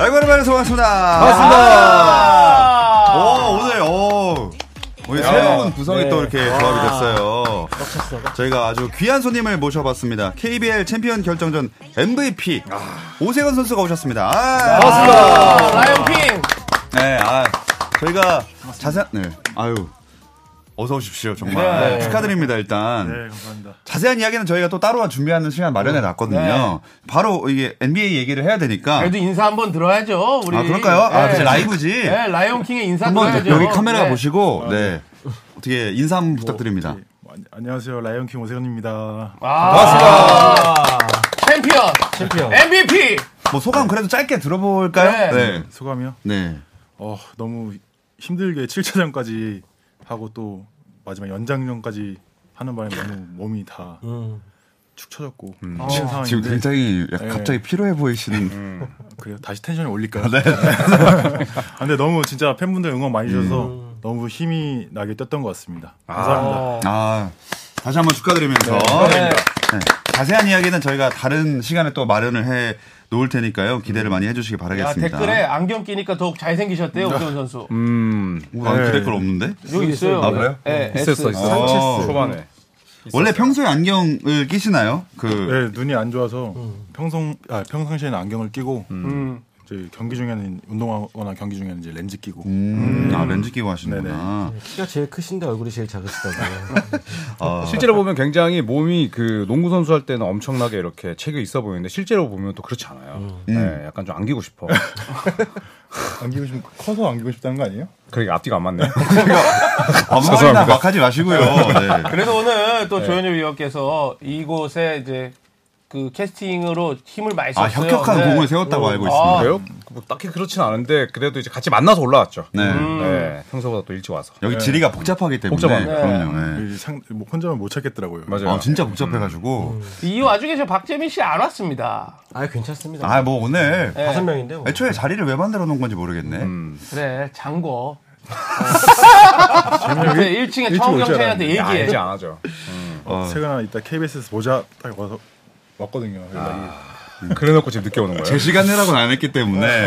아이고, 오랜만에 반갑습니다. 반갑습니다. 오, 오늘, 오. 오늘 새로운 구성이 네. 또 이렇게 조합이 됐어요. 꽉 저희가 아주 귀한 손님을 모셔봤습니다. KBL 챔피언 결정전 MVP 오세근 선수가 오셨습니다. 아, 반갑습니다. 라이언 킹. 네, 아, 저희가 자세, 네, 아유, 어서 오십시오, 정말. 네. 축하드립니다, 일단. 네, 감사합니다. 자세한 이야기는 저희가 또 따로 준비하는 시간 마련해 놨거든요. 네. 바로 이게 NBA 얘기를 해야 되니까. 그래도 인사 한번 들어야죠. 우리. 아, 그럴까요? 아, 네. 그치, 라이브지. 네, 라이언 킹의 인사 한번 들어야죠. 여기 카메라 네. 보시고, 네. 어떻게 인사 한번 부탁드립니다. 네, 뭐, 안- 안녕하세요, 라이언킹 오세근입니다. 아, 챔피언. 챔피언. MVP. 뭐 소감 그래도 짧게 들어볼까요? 네. 네. 소감이요? 네. 어, 너무 힘들게 7차전까지 하고 또 마지막 연장전까지 하는 바람에 너무 몸이 다축 처졌고 음. 지금 상황인데 굉장히 네. 갑자기 피로해 보이시는. 그래요. 다시 텐션이 올릴까요? 네. 아, 근데 너무 진짜 팬분들 응원 많이 주셔서 너무 힘이 나게 뛰었던 것 같습니다. 감사합니다. 어. 아, 다시 한번 축하드리면서. 네. 네. 자세한 이야기는 저희가 다른 시간에 또 마련을 해 놓을 테니까요. 기대를 많이 해주시기 야, 바라겠습니다. 댓글에 안경 끼니까 더욱 잘생기셨대요, 오세훈 선수. 음, 오, 난 네. 그 댓글 없는데? 여기 있어요. 아, 그래요? 네, 있었어, S. 있었어. 어. 초반에. 원래 평소에 안경을 끼시나요? 그, 네, 눈이 안 좋아서 평소 아, 평상시에는 안경을 끼고 음. 경기 중에는 운동하거나 경기 중에는 이제 렌즈 끼고 음, 아, 렌즈 끼고 하시는구나. 키가 제일 크신데 얼굴이 제일 작으시다고요. 아, 실제로 보면 굉장히 몸이 그 농구 선수 할 때는 엄청나게 이렇게 체격 있어 보이는데 실제로 보면 또 그렇지 않아요. 네, 약간 좀 안기고 싶어. 안기고 싶 커서 안기고 싶다는 거 아니에요? 그러게 앞뒤가 안 맞네. 아무 말이나 죄송합니다. 막 하지 마시고요. 네. 그래서 오늘 또 조현일 위원께서 이곳에 이제 그 캐스팅으로 힘을 많이 아, 썼어요. 혁혁한 네. 공을 세웠다고 알고 아. 있습니다. 그래요? 뭐 딱히 그렇진 않은데 그래도 이제 같이 만나서 올라왔죠. 네. 네, 평소보다 또 일찍 와서. 여기 지리가 복잡하기 때문에. 복잡합니다. 그럼요. 네. 이 상, 뭐 혼자만 못 찾겠더라고요. 맞아요. 아, 진짜 복잡해가지고. 이 와중에 저 박재민 씨 안 왔습니다. 아 괜찮습니다. 아, 뭐 오늘. 네. 다섯 명인데 뭐. 애초에 자리를 왜 만들어 놓은 건지 모르겠네. 음. 그래, 장고. 그래, 1층에 청경차한테 아, 얘기해. 알지 안 하죠. 어, 최근에 이따 KBS에서 보자 딱 와서 왔거든요. 연락이. 그래놓고 지금 늦게 오는 거예요. 제 시간 내라고는 안 했기 때문에. 네.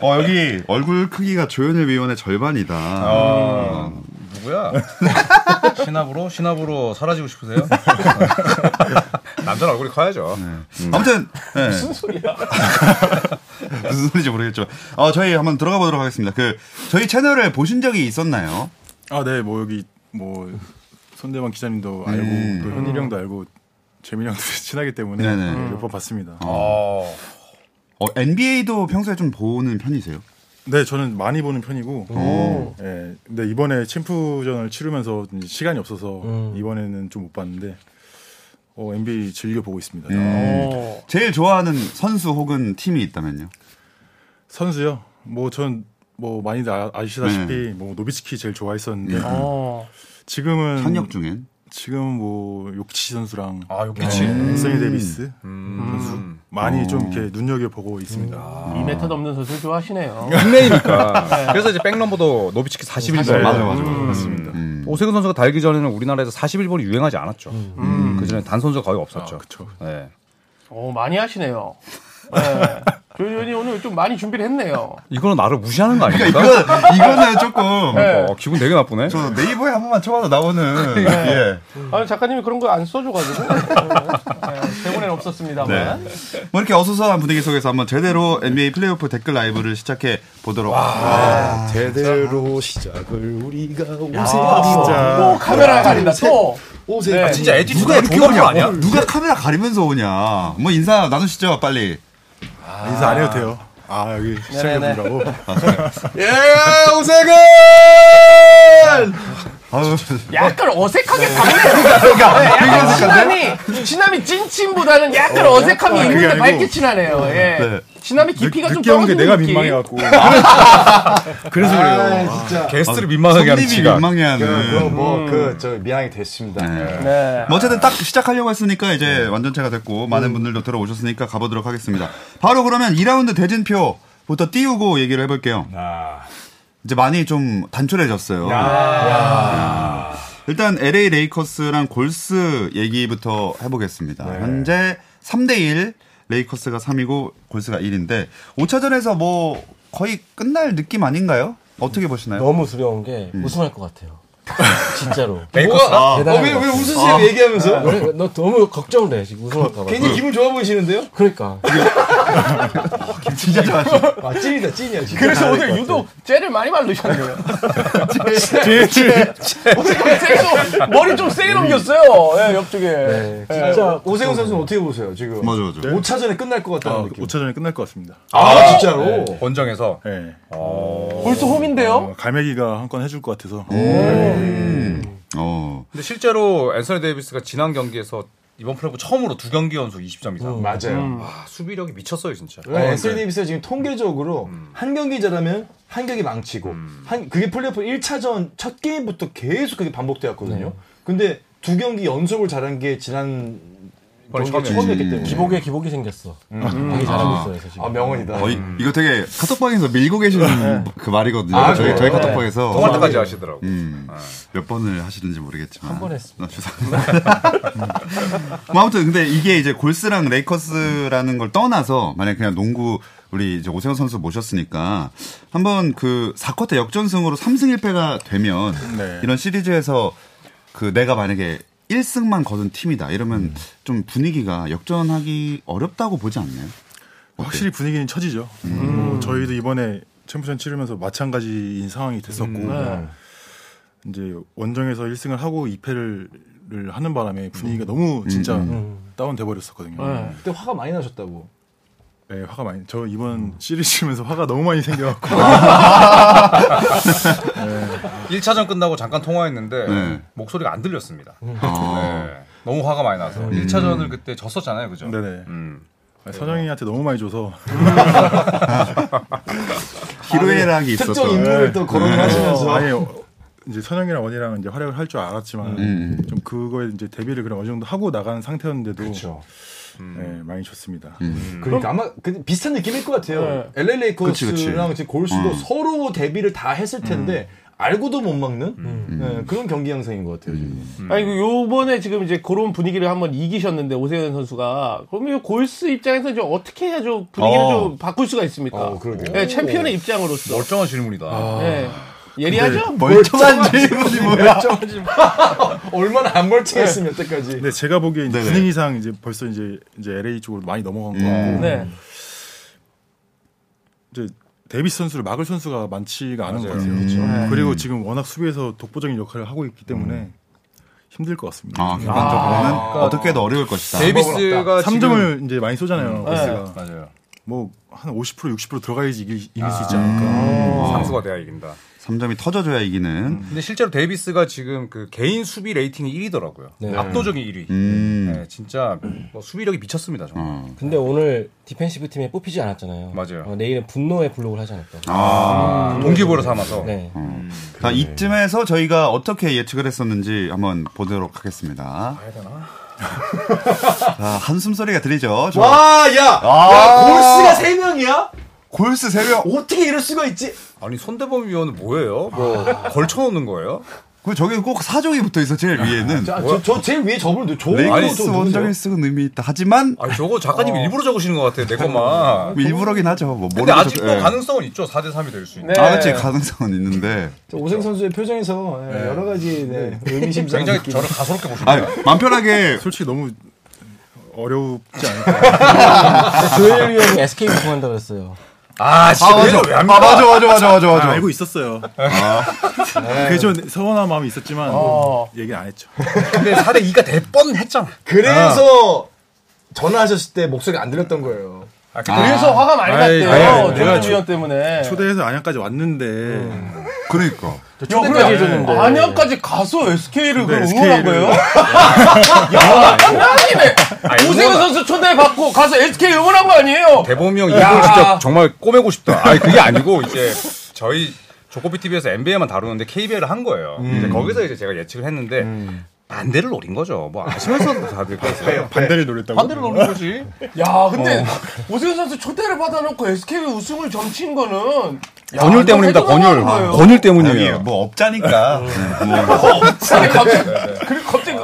어, 여기 얼굴 크기가 조현일 위원의 절반이다. 아, 누구야? 신압으로 신압으로 사라지고 싶으세요? 남자는 얼굴이 커야죠. 아무튼, 네. 무슨 소리야? 무슨 소리인지 모르겠죠. 어, 저희 한번 들어가 보도록 하겠습니다. 그, 저희 채널을 보신 적이 있었나요? 아, 네, 뭐 여기 뭐 손대만 기자님도 알고 음. 또 현일이 형도 알고 재민이 형도 친하기 때문에 네네. 몇번 봤습니다. 어. 어, NBA도 평소에 좀 보는 편이세요? 네, 저는 많이 보는 편이고. 오. 예, 근데 이번에 챔프전을 치르면서 시간이 없어서 음. 이번에는 좀 못 봤는데 어, NBA 즐겨 보고 있습니다. 음. 어. 제일 좋아하는 선수 혹은 팀이 있다면요? 선수요? 뭐 전 뭐 많이들 아, 아시다시피 네. 뭐 노비츠키 제일 좋아했었는데 어. 지금은 현역 중엔? 지금 뭐 요키치 선수랑 아, 요키치. 네, 앤서니 데이비스 음. 많이 좀 이렇게 눈여겨 보고 있습니다. 2m 넘는 선수를 좋아하시네요. 닉네임이니까. 그래서 이제 백넘버도 노비츠키 41번. 네, 맞아, 맞아. 맞습니다. 음. 오세근 선수가 달기 전에는 우리나라에서 41번이 유행하지 않았죠. 그 전에 단 선수 가 거의 없었죠. 아, 그쵸. 네. 어, 많이 하시네요. 네. 조현이 오늘 좀 많이 준비를 했네요. 이거는 나를 무시하는 거 아닙니까? 이거, 이거는 조금. 네. 어, 기분 되게 나쁘네. 저 네이버에 한 번만 쳐봐도 나오는. 예. 아, 작가님이 그런 거 안 써줘가지고. 네, 대본에 는 없었습니다만. 뭐 이렇게 어수선한 분위기 속에서 한번 제대로 NBA 플레이오프 댓글 라이브를 시작해 보도록. 아, 제대로 시작을 우리가 오세요. 진짜 또 카메라 가린다, 또. 오세요. 네. 진짜 에디트가 누가 이렇게 조던 거 오냐? 아니야? 누가 카메라 가리면서 오냐? 뭐 인사 나누시죠, 빨리. 인사 안 해도 돼요. 아 여기 네네네. 시청자분들하고 예, 오세근! 아유, 약간 어색하게 가네요. 네, 약간 친남이, 친남이 찐친보다는 약간 어 색함이 그게 있는데 아니고. 밝게 친하네요. 예. 네. 친남이 깊이가 좀 늦게 온 게 떨어지는 내가 느낌. 민망해갖고 그래서 그래요. 진짜. 게스트를 민망하게 하는 손님이 지가. 민망해하는. 뭐그저 미안하게 됐습니다. 네. 뭐 어쨌든 딱 시작하려고 했으니까 이제 완전체가 됐고 많은 분들도 들어오셨으니까 가보도록 하겠습니다. 바로 그러면 2라운드 대진표부터 띄우고 얘기를 해볼게요. 이제 많이 좀 단촐해졌어요. 일단 LA 레이커스랑 골스 얘기부터 해보겠습니다. 현재 3대1 레이커스가 3이고 골스가 1인데 5차전에서 뭐 거의 끝날 느낌 아닌가요? 어떻게 보시나요? 너무 두려운 게 우승할 것 같아요. 진짜로. 레이커스가 대단한 왜, 것왜 같아요. 웃으세요? 얘기하면서? 왜? 너 너무 걱정돼 지금 우승할까 봐. 괜히 기분 좋아 보이시는데요? 그러니까. 진짜 좋아하시죠? 아, 찐이다, 찐이야. 진짜. 그래서 오늘 유독 젤을 많이 바르셨네요. 제일 제일 오늘 좀 세게 넘- 머리 좀 세게 넘겼어요. 예, 옆쪽에. 네, 진짜 오세근 선수는 어떻게 보세요, 지금? 맞아 맞아. 5차전에 끝날 것 같다는 아, 느낌. 5차전에 끝날 것 같습니다. 아, 진짜로? 원정에서 네. 벌써 홈인데요? 어, 갈매기가 한 건 해줄 것 같아서. 어. 근데 실제로 앤서니 데이비스가 지난 경기에서 이번 플레이오프 처음으로 두 경기 연속 20점 이상. 맞아요. 아, 수비력이 미쳤어요 진짜. 네, 앤서니 데이비스가 지금 통계적으로 한 경기 잘하면 한 경기 망치고 한 그게 플레이오프 1차전 첫 게임부터 계속 그게 반복되었거든요. 근데 두 경기 연속을 잘한 게 지난 이번에. 처음이었기 때문에 기복에 기복이 생겼어. 되게 잘하고 있어 그래서 지금. 아 명언이다. 어, 이, 이거 되게 카톡방에서 밀고 계시는 그 말이거든요. 아, 저희, 그래요? 저희 네. 카톡방에서. 통할 때까지 하시더라고. 음, 몇 번을 하시는지 모르겠지만. 한 번 했습니다. 아, 죄송합니다. 뭐 아무튼 근데 이게 이제 골스랑 레이커스라는 걸 떠나서 만약 그냥 농구 우리 이제 오세훈 선수 모셨으니까 한번 그 4쿼터 역전승으로 3승 1패가 되면 네. 이런 시리즈에서 그 내가 만약에 1승만 거둔 팀이다 이러면 좀 분위기가 역전하기 어렵다고 보지 않나요? 확실히 분위기는 처지죠. 뭐 저희도 이번에 챔피언 치르면서 마찬가지인 상황이 됐었고 네. 이제 원정에서 1승을 하고 2패를 하는 바람에 분위기가 너무 진짜 다운돼 버렸었거든요. 네. 그때 화가 많이 나셨다고. 네, 화가 많이. 저 이번 시리즈 치면서 화가 너무 많이 생겨갖고 1차전 끝나고 잠깐 통화했는데 네. 목소리가 안 들렸습니다. 아. 네. 너무 화가 많이 나서 1차전을 그때 졌었잖아요, 그죠? 네네. 음. 서정이한테 너무 많이 줘서 희로애락이 있었던. 특정 인물을 또 거론을 하시면서 아니 어, 이제 선영이랑 원이랑 이제 활약을 할 줄 알았지만 음. 좀 그거에 이제 데뷔를 그냥 어느 정도 하고 나간 상태였는데도 그렇죠. 네, 많이 좋습니다. 그러니까 아마 그 비슷한 느낌일 것 같아요. 네. LA 레이커스랑. 지금 골스도 어. 서로 데뷔를 다 했을 텐데 알고도 못 막는 네, 그런 경기 양상인 것 같아요. 지금. 아니, 그 요번에 지금 이제 그런 분위기를 한번 이기셨는데, 오세훈 선수가. 그러면 이 골스 입장에서 좀 어떻게 해야 좀 분위기를 어. 좀 바꿀 수가 있습니까? 어. 네, 챔피언의 입장으로서. 멀쩡한 질문이다. 네. 예리하죠? 멀쩡한 질문이 뭐야? 얼마나 안 멀쩡했으면 여태까지. 근데 제가 보기에 이제 네네. 분위기상 이제 벌써 이제 이제 LA 쪽으로 많이 넘어간 거 같고 음. 네. 이제 데이비스 선수를 막을 선수가 많지가 않은 것 맞아요. 같아요. 음. 그리고 지금 워낙 수비에서 독보적인 역할을 하고 있기 때문에 힘들 것 같습니다. 아, 객관적으로는 어떻게든 어려울 것이다. 데이비스가 3점을 이제 많이 쏘잖아요. 네. 버스가 맞아요. 뭐 한 50% 60% 들어가야지 이길, 이길 수 있지 않을까. 상수가 돼야 이긴다. 3점이 터져줘야 이기는. 근데 실제로 데이비스가 지금 그 개인 수비 rating이 1위더라고요. 네. 압도적인 1위. 음. 네, 진짜 뭐 수비력이 미쳤습니다, 정말. 어. 근데 오늘 defensive 팀에 뽑히지 않았잖아요. 맞아요. 어, 내일은 분노의 블록을 하지 않을까. 아. 동기부여로 삼아서. 네. 자, 이쯤에서 저희가 어떻게 예측을 했었는지 한번 보도록 하겠습니다. 해야 되나? 자, 한숨 소리가 들리죠? 저 와, 야, 아. 야, 골스가 세 명이야? 골스 세명 어떻게 이럴 수가 있지? 아니 손대범 위원은 뭐예요? 뭐 걸쳐놓는 거예요? 그 저기 꼭 사족이 붙어 있어 제일 위에는. 자, 저, 저 제일 위에 저분들 저 레이커스 저 원정일 쓰은 의미 있다. 하지만 아니 저거 작가님 이 일부러 적으시는 것 같아요, 내 것만. 일부러긴 하죠. 뭐 근데 아직도 저- 예. 가능성은 있죠. 4대 3이 될 수 있는. 네. 아, 그렇지 가능성은 있는데. 오생 선수의 표정에서 예, 여러 가지 네, 의미심장한 굉장히 느낌. 저를 가소롭게 보십니다. 맘 편하게 솔직히 너무 어렵지 않을까. 조엘 위원이 SK 우승한다고 했어요. 아, 진짜 아, 맞아. 왜왜 아, 합니까? 맞아, 맞아, 맞아, 맞아, 아, 맞아. 알고 있었어요. 그게 좀 서운한 마음이 있었지만 어. 얘기 안 했죠. 근데 4대 2가 될 뻔했잖아. 그래서 전화하셨을 때 목소리가 안 들렸던 거예요. 아, 그래서 화가 많이 아이, 났대요. 아이, 내가 조현 초- 위원 때문에. 초대해서 안양까지 왔는데 그러니까. 야, 초대까지. 해줬는데. 안양까지 가서 SK를 그럼 근데 응원한 SK 를- 거예요? 야, 장난이네. 아니, 오세훈 응원- 선수 초대받고 가서 SK 응원한 거 아니에요? 대범이 형 야. 이걸 진짜 정말 꼬매고 싶다. 아니 그게 아니고 이제 저희 조코피 TV에서 NBA만 다루는데 KBL을 한 거예요. 이제 거기서 이제 제가 예측을 했는데 반대를 노린 거죠. 뭐 아시면서 다들 그래서 반대를 노렸다고. 반대를 노린 거지. 야, 근데 오세훈 선수 초대를 받아놓고 SK 우승을 점친 거는 야, 권율 때문입니다. 권율. 거예요. 권율 때문이에요. 뭐 업자니까. 아니, 갑자기 그리고 갑자기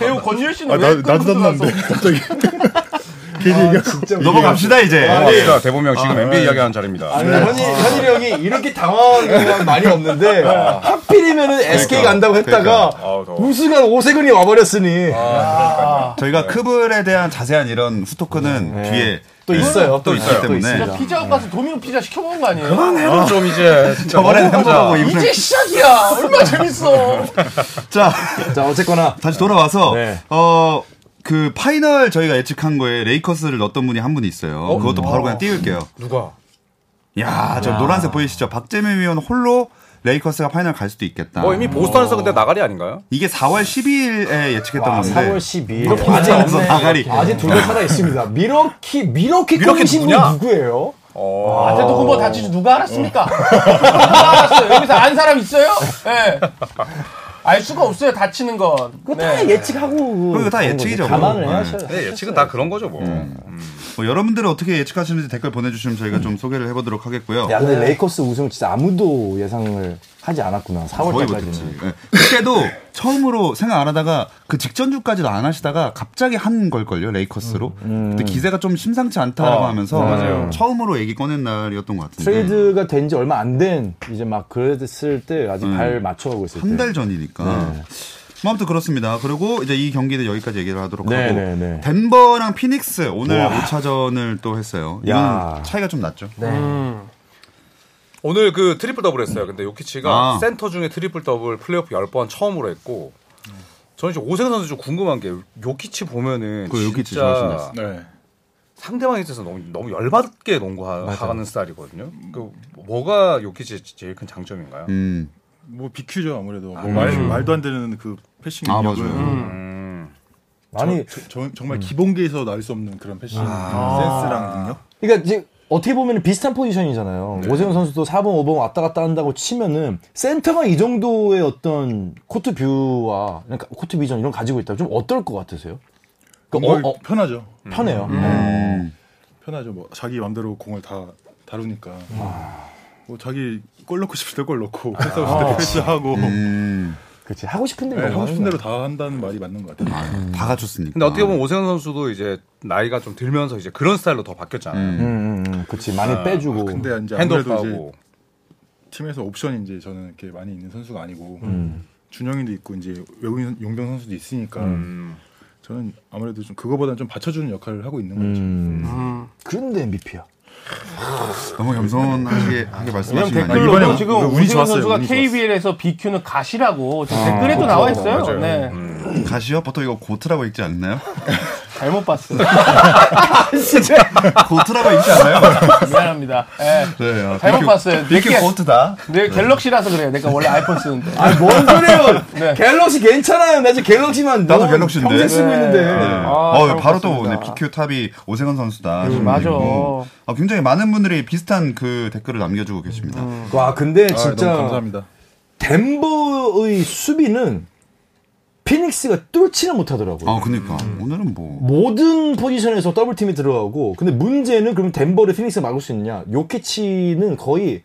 배우 권율 씨는 아, 왜 나, 나도 땀났는데 들어가 서- 갑자기. 넘어갑시다 이제. 넘어갑시다. 대보명 지금 NBA 이야기하는 자리입니다. 아니, 현일, 현일이 형이 이렇게 당황한 경우가 많이 없는데, 하필이면은 SK 간다고 했다가, 그러니까. 아우, 더워. 우승한 오세근이 와버렸으니, 저희가 크블에 대한 자세한 이런 후토크는 뒤에 또 있어요. 또 있기 때문에 진짜 피자업 가서 도미노 피자 시켜 먹은 거 아니에요? 해도 좀 이제 진짜 저번에 진짜 이번에 이제 시작이야. 얼마나 재밌어. 자 자, 어쨌거나. 다시 돌아와서 네. 어. 그 파이널 저희가 예측한 거에 레이커스를 넣었던 분이 한 분이 있어요. 그것도 바로 그냥 띄울게요. 누가 야, 저 노란색 보이시죠? 박재민 위원 홀로 레이커스가 파이널 갈 수도 있겠다. 뭐 이미 보스턴에서 근데 나가리 아닌가요? 이게 4월 12일에 예측했던 아, 건데. 4월 12일. 보스턴에서 나가리. 아직 둘다 살아 있습니다. 밀워키, 밀워키 분이 누구냐? 누구예요? 어. 아데토쿤보 다치지 누가 알았습니까? 누가 알았어요? 여기서 안 사람 있어요? 예. 알 수가 없어요. 다치는 건. 그거 다 예측하고. 그거 다 예측이죠, 거지. 감안을 뭐. 해야죠. 네, 예측은 다 그런 거죠 뭐. 뭐 여러분들은 어떻게 예측하시는지 댓글 보내주시면 저희가 좀 소개를 해보도록 하겠고요. 야, 근데 레이커스 우승을 진짜 아무도 예상을 하지 않았구나. 4월 거의 달까지는. 못했지. 예. 그때도 처음으로 생각 안 하다가 그 직전 주까지도 안 하시다가 갑자기 한 걸걸요 레이커스로. 그때 기세가 좀 심상치 않다라고 어, 하면서 맞아요. 처음으로 얘기 꺼낸 날이었던 것 같은데. 트레이드가 된 지 얼마 안 된 이제 막 그랬을 때 아직 발 맞춰가고 있을 때. 한 달 전이니까. 네. 뭐 아무튼 그렇습니다. 그리고 이제 이 경기는 여기까지 얘기를 하도록 네, 하고 네, 네. 덴버랑 피닉스 오늘 와. 5차전을 또 했어요. 야. 이건 차이가 좀 났죠. 음. 오늘 그 트리플 더블 했어요. 근데 요키치가 아. 센터 중에 트리플 더블 플레이오프 10번 처음으로 했고 저는 이제 오세근 선수 좀 궁금한 게 요키치 보면은 그 요키치 진짜. 네. 상대방에 있어서 너무 너무 열받게 농구하는 스타일이거든요. 그 뭐가 요키치 제일 큰 장점인가요? 음. 뭐 BQ죠 아무래도 뭐 말, 말도 안 되는 그 passing 아, 맞아요. 음. 아니, 저- 저- 정말 기본기에서 나올 수 없는 그런 passing 센스랑 능력. 그러니까 이제 어떻게 보면 비슷한 포지션이잖아요. 네. 오세근 선수도 4번, 5번 왔다 갔다 한다고 치면은 센터가 이 정도의 어떤 court view와 그러니까 court vision 이런 거 가지고 있다. 좀 어떨 것 같으세요? 그러니까 어, 어, 편하죠. 편해요. 네. 음. 편하죠. 뭐 자기 맘대로 공을 다 다루니까. 뭐 자기 골 넣고 싶을 때 골 넣고 패스하고 싶을 때 패스하고 음. 그렇지 하고 싶은 대로 네, 하고 싶은 대로 다 한다는 말이 맞는 것 같아요. 다 갖췄으니까. 근데 어떻게 보면 오세훈 선수도 이제 나이가 좀 들면서 이제 그런 스타일로 더 바뀌었잖아요. 거야. 음, 음, 음, 그렇지 많이 빼주고. 근데 이제 아무래도 이제 핸드업하고 팀에서 옵션이 이제 저는 이렇게 많이 있는 선수가 아니고 음. 준영이도 있고 이제 외국인 용병 선수도 있으니까 음. 저는 아무래도 좀 그거보다는 좀 받쳐주는 역할을 하고 있는 거죠. 음. 그런데 MVP야. 너무 겸손하게 하게. 댓글로 이번에 지금 운이 오세훈 좋았어요, 선수가 KBL에서 BQ는 가시라고 지금 댓글에도 나와 있어요. 네. 가시요? 보통 이거 고트라고 읽지 않나요? 잘못 봤어요. 고트라고 읽지 않나요? 미안합니다. 네. 네, 아, 잘못 BQ 봤어요. BQ 내게- 고트다. 내 갤럭시라서 그래요. 내가 원래 아이폰 쓰는데. 아 뭔 소리예요? 네. 갤럭시 괜찮아요. 나 지금 갤럭시만 나도 너무 갤럭시인데. 평생 쓰고 네. 있는데. 네. 아, 어, 바로 또. 네, BQ top이 오세근 선수다. 하시는 맞아. 아, 굉장히 많은 분들이 비슷한 그 댓글을 남겨주고 계십니다. 와 근데 아, 진짜 너무 감사합니다. 덴버의 수비는 피닉스가 뚫지는 못하더라고요. 아, 그니까. 오늘은 뭐. 모든 포지션에서 double team이 들어가고 근데 문제는 그럼 덴버를 피닉스가 막을 수 있느냐 요키치는 거의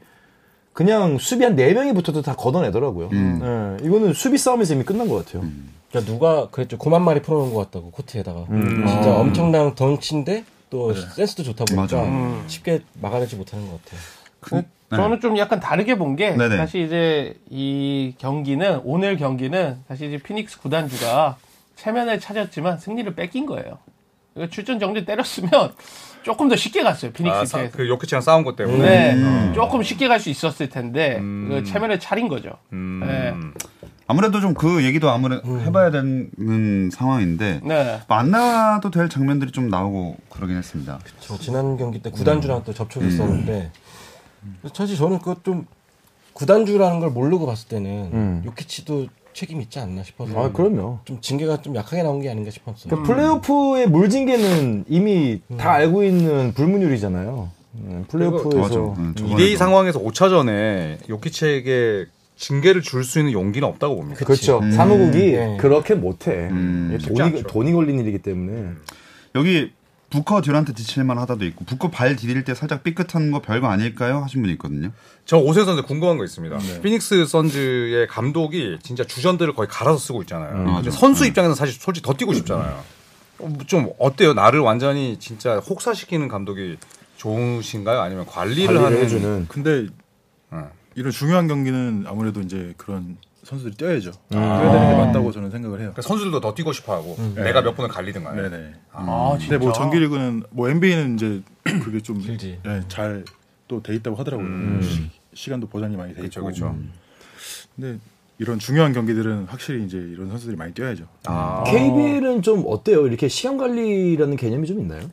그냥 수비 한 4명이 붙어도 다 걷어내더라고요 예, 이거는 수비 싸움에서 이미 끝난 것 같아요 그러니까 누가 그랬죠. 고만 마리 풀어놓은 것 같다고 코트에다가 진짜 엄청난 덩치인데 또 센스도 좋다 보니까 맞아. 쉽게 막아내지 못하는 것 같아요. 그, 네. 저는 좀 약간 다르게 본게 네네. 사실 이제 이 경기는 오늘 경기는 사실 이제 피닉스 구단주가 체면을 찾았지만 승리를 뺏긴 거예요. 이거 출전 정지 때렸으면 조금 더 쉽게 갔어요. 피닉스 아, 싸- 입장에서. 그 요키치랑 싸운 것 때문에. 네, 음. 조금 쉽게 갈 수 있었을 텐데 그 체면을 차린 거죠. 음. 네. 아무래도 좀 그 얘기도 아무래도 해봐야 되는 상황인데. 네. 나와도 될 장면들이 좀 나오고 그러긴 했습니다. 저 지난 경기 때 구단주랑 또 접촉했었는데 사실 저는 그것 좀 구단주라는 걸 모르고 봤을 때는 음. 요키치도 책임 있지 않나 싶어서 아 그럼요 좀 징계가 좀 약하게 나온 게 아닌가 싶었어요. 그러니까 플레이오프의 물징계는 이미 다 알고 있는 불문율이잖아요 예, 플레이오프에서 맞아. 응, 2대2 저번에도. 상황에서 5차전에 요키치에게 징계를 줄 수 있는 용기는 없다고 봅니다. 그렇죠 음. 사무국이 네. 그렇게 못해 음, 돈이. 돈이 걸린 일이기 때문에 여기 부커 듀란트 지칠만 하다도 있고 부커 발 디딜 때 살짝 삐끗한 거 별거 아닐까요? 하신 분이 있거든요. 저 오세훈 선수 궁금한 거 있습니다. 피닉스 선즈의 감독이 진짜 주전들을 거의 갈아서 쓰고 있잖아요. 근데 선수 입장에서는 사실 솔직히 더 뛰고 싶잖아요. 좀 어때요? 나를 완전히 진짜 혹사시키는 감독이 좋으신가요? 아니면 관리를, 관리를 하는 해주는. 근데 어. 이런 중요한 경기는 아무래도 이제 그런 선수들이 뛰어야죠. 뛰어야 되는 게 맞다고 저는 생각을 해요. 그러니까 선수들도 더 뛰고 싶어하고 내가 몇 분을 갈리든 간에 네네. 아, 진짜. 근데 뭐 정규리그는 뭐 NBA는 이제 그게 좀 길지. 잘또 돼 있다고 하더라고요. 시, 간도 보장이 많이 돼 그렇죠, 있고. 그렇죠. 근데 이런 중요한 경기들은 확실히 이제 이런 선수들이 많이 뛰어야죠. 아, KBL은 좀 어때요? 이렇게 시간 관리라는 개념이 좀 있나요?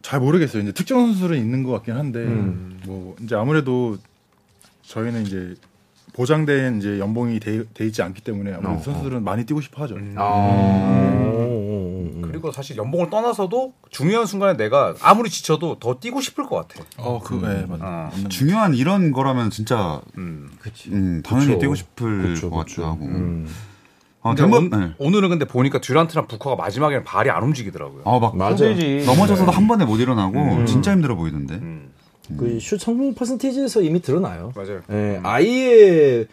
잘 모르겠어요. 이제 특정 선수들은 있는 것 같긴 한데 뭐 이제 아무래도 저희는 이제 보장된 이제 연봉이 돼, 돼 있지 않기 때문에 아무래도 선수들은 많이 뛰고 싶어 하죠. 아. 그리고 사실 연봉을 떠나서도 중요한 순간에 내가 아무리 지쳐도 더 뛰고 싶을 것 같아. 어, 그, 네, 맞아. 아. 맞는 중요한 이런 거라면 진짜 음. 음, 당연히 그쵸. 뛰고 싶을 그쵸, 것. 같기도 하고. 음. 아, 근데 덴버, 온, 네. 오늘은 근데 보니까 듀란트랑 부커가 마지막에는 발이 안 움직이더라고요. 아, 막 맞아. 힘들지. 넘어져서도 한 번에 못 일어나고 진짜 힘들어 보이던데. 음. 그 슛 성공 퍼센테이지에서 이미 드러나요. 맞아요. 예, 아예